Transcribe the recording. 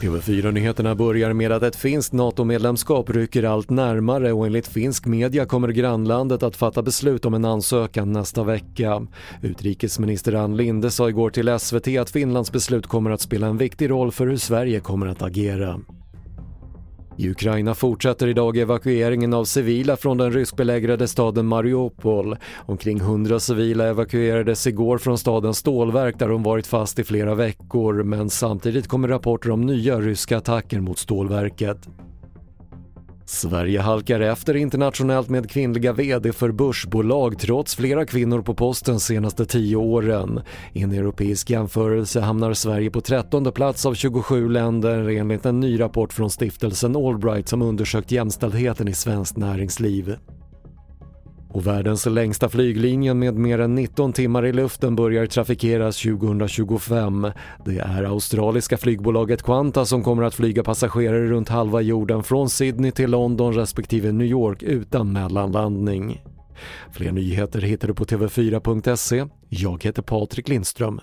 TV4-nyheterna börjar med att ett finskt NATO-medlemskap rycker allt närmare och enligt finsk media kommer grannlandet att fatta beslut om en ansökan nästa vecka. Utrikesminister Ann Linde sa igår till SVT att Finlands beslut kommer att spela en viktig roll för hur Sverige kommer att agera. I Ukraina fortsätter idag evakueringen av civila från den ryskbelägrade staden Mariupol. Omkring 100 civila evakuerades igår från stadens stålverk där de varit fast i flera veckor men samtidigt kommer rapporter om nya ryska attacker mot stålverket. Sverige halkar efter internationellt med kvinnliga VD för börsbolag trots flera kvinnor på posten senaste 10 åren. I en europeisk jämförelse hamnar Sverige på 13 plats av 27 länder enligt en ny rapport från stiftelsen Allbright som undersökt jämställdheten i svenskt näringsliv. Och världens längsta flyglinje med mer än 19 timmar i luften börjar trafikeras 2025. Det är australiska flygbolaget Qantas som kommer att flyga passagerare runt halva jorden från Sydney till London respektive New York utan mellanlandning. Fler nyheter hittar du på TV4.se. Jag heter Patrik Lindström.